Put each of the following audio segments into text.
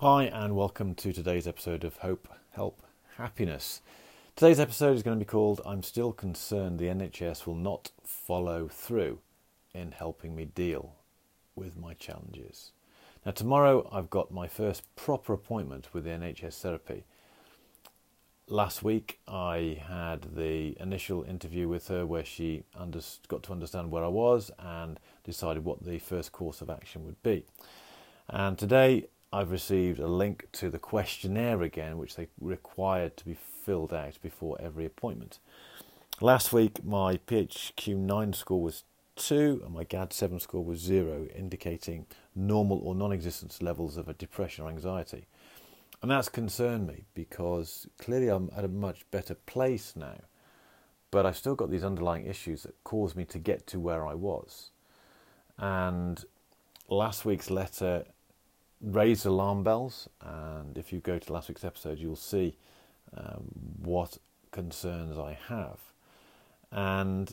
Hi, and welcome to today's episode of Hope, Help, Happiness. Today's episode is going to be called I'm Still Concerned the NHS Will Not Follow Through in Helping Me Deal with My Challenges. Now, tomorrow I've got my first proper appointment with the NHS therapy. Last week I had the initial interview with her where she under- got to understand where I was and decided what the first course of action would be. And today I've received a link to the questionnaire again, which they required to be filled out before every appointment. Last week, my PHQ9 score was 2 and my GAD7 score was 0, indicating normal or non existent levels of a depression or anxiety. And that's concerned me because clearly I'm at a much better place now, but I've still got these underlying issues that caused me to get to where I was. And last week's letter raised alarm bells, and if you go to last week's episode, you'll see um, what concerns I have. And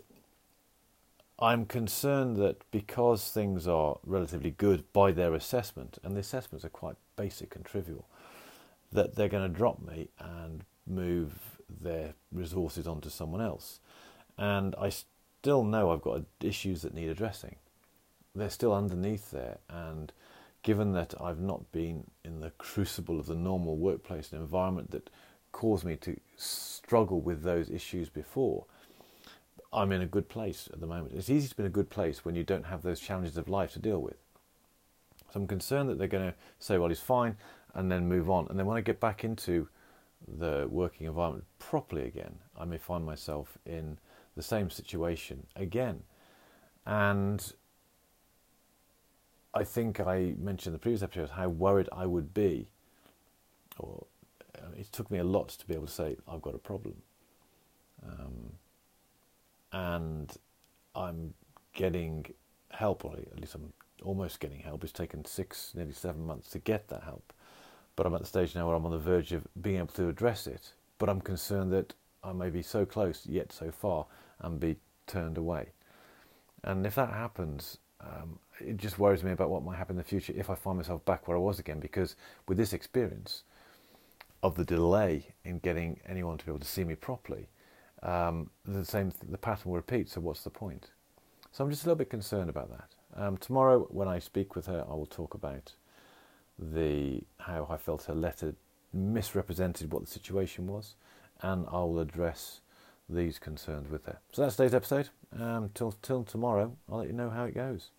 I'm concerned that because things are relatively good by their assessment, and the assessments are quite basic and trivial, that they're going to drop me and move their resources onto someone else. And I still know I've got issues that need addressing. They're still underneath there, and given that I've not been in the crucible of the normal workplace and environment that caused me to struggle with those issues before, I'm in a good place at the moment. It's easy to be in a good place when you don't have those challenges of life to deal with. So I'm concerned that they're going to say, well, he's fine, and then move on. And then when I get back into the working environment properly again, I may find myself in the same situation again. And I think I mentioned in the previous episode how worried I would be, or it took me a lot to be able to say I've got a problem, um, and I'm getting help, or at least I'm almost getting help. It's taken six, nearly seven months to get that help, but I'm at the stage now where I'm on the verge of being able to address it. But I'm concerned that I may be so close yet so far and be turned away. And if that happens, um, it just worries me about what might happen in the future if I find myself back where I was again. Because with this experience of the delay in getting anyone to be able to see me properly, um, the same the pattern will repeat. So what's the point? So I'm just a little bit concerned about that. Um, tomorrow, when I speak with her, I will talk about the how I felt her letter misrepresented what the situation was, and I will address these concerns with her. So that's today's episode. Um, till till tomorrow, I'll let you know how it goes.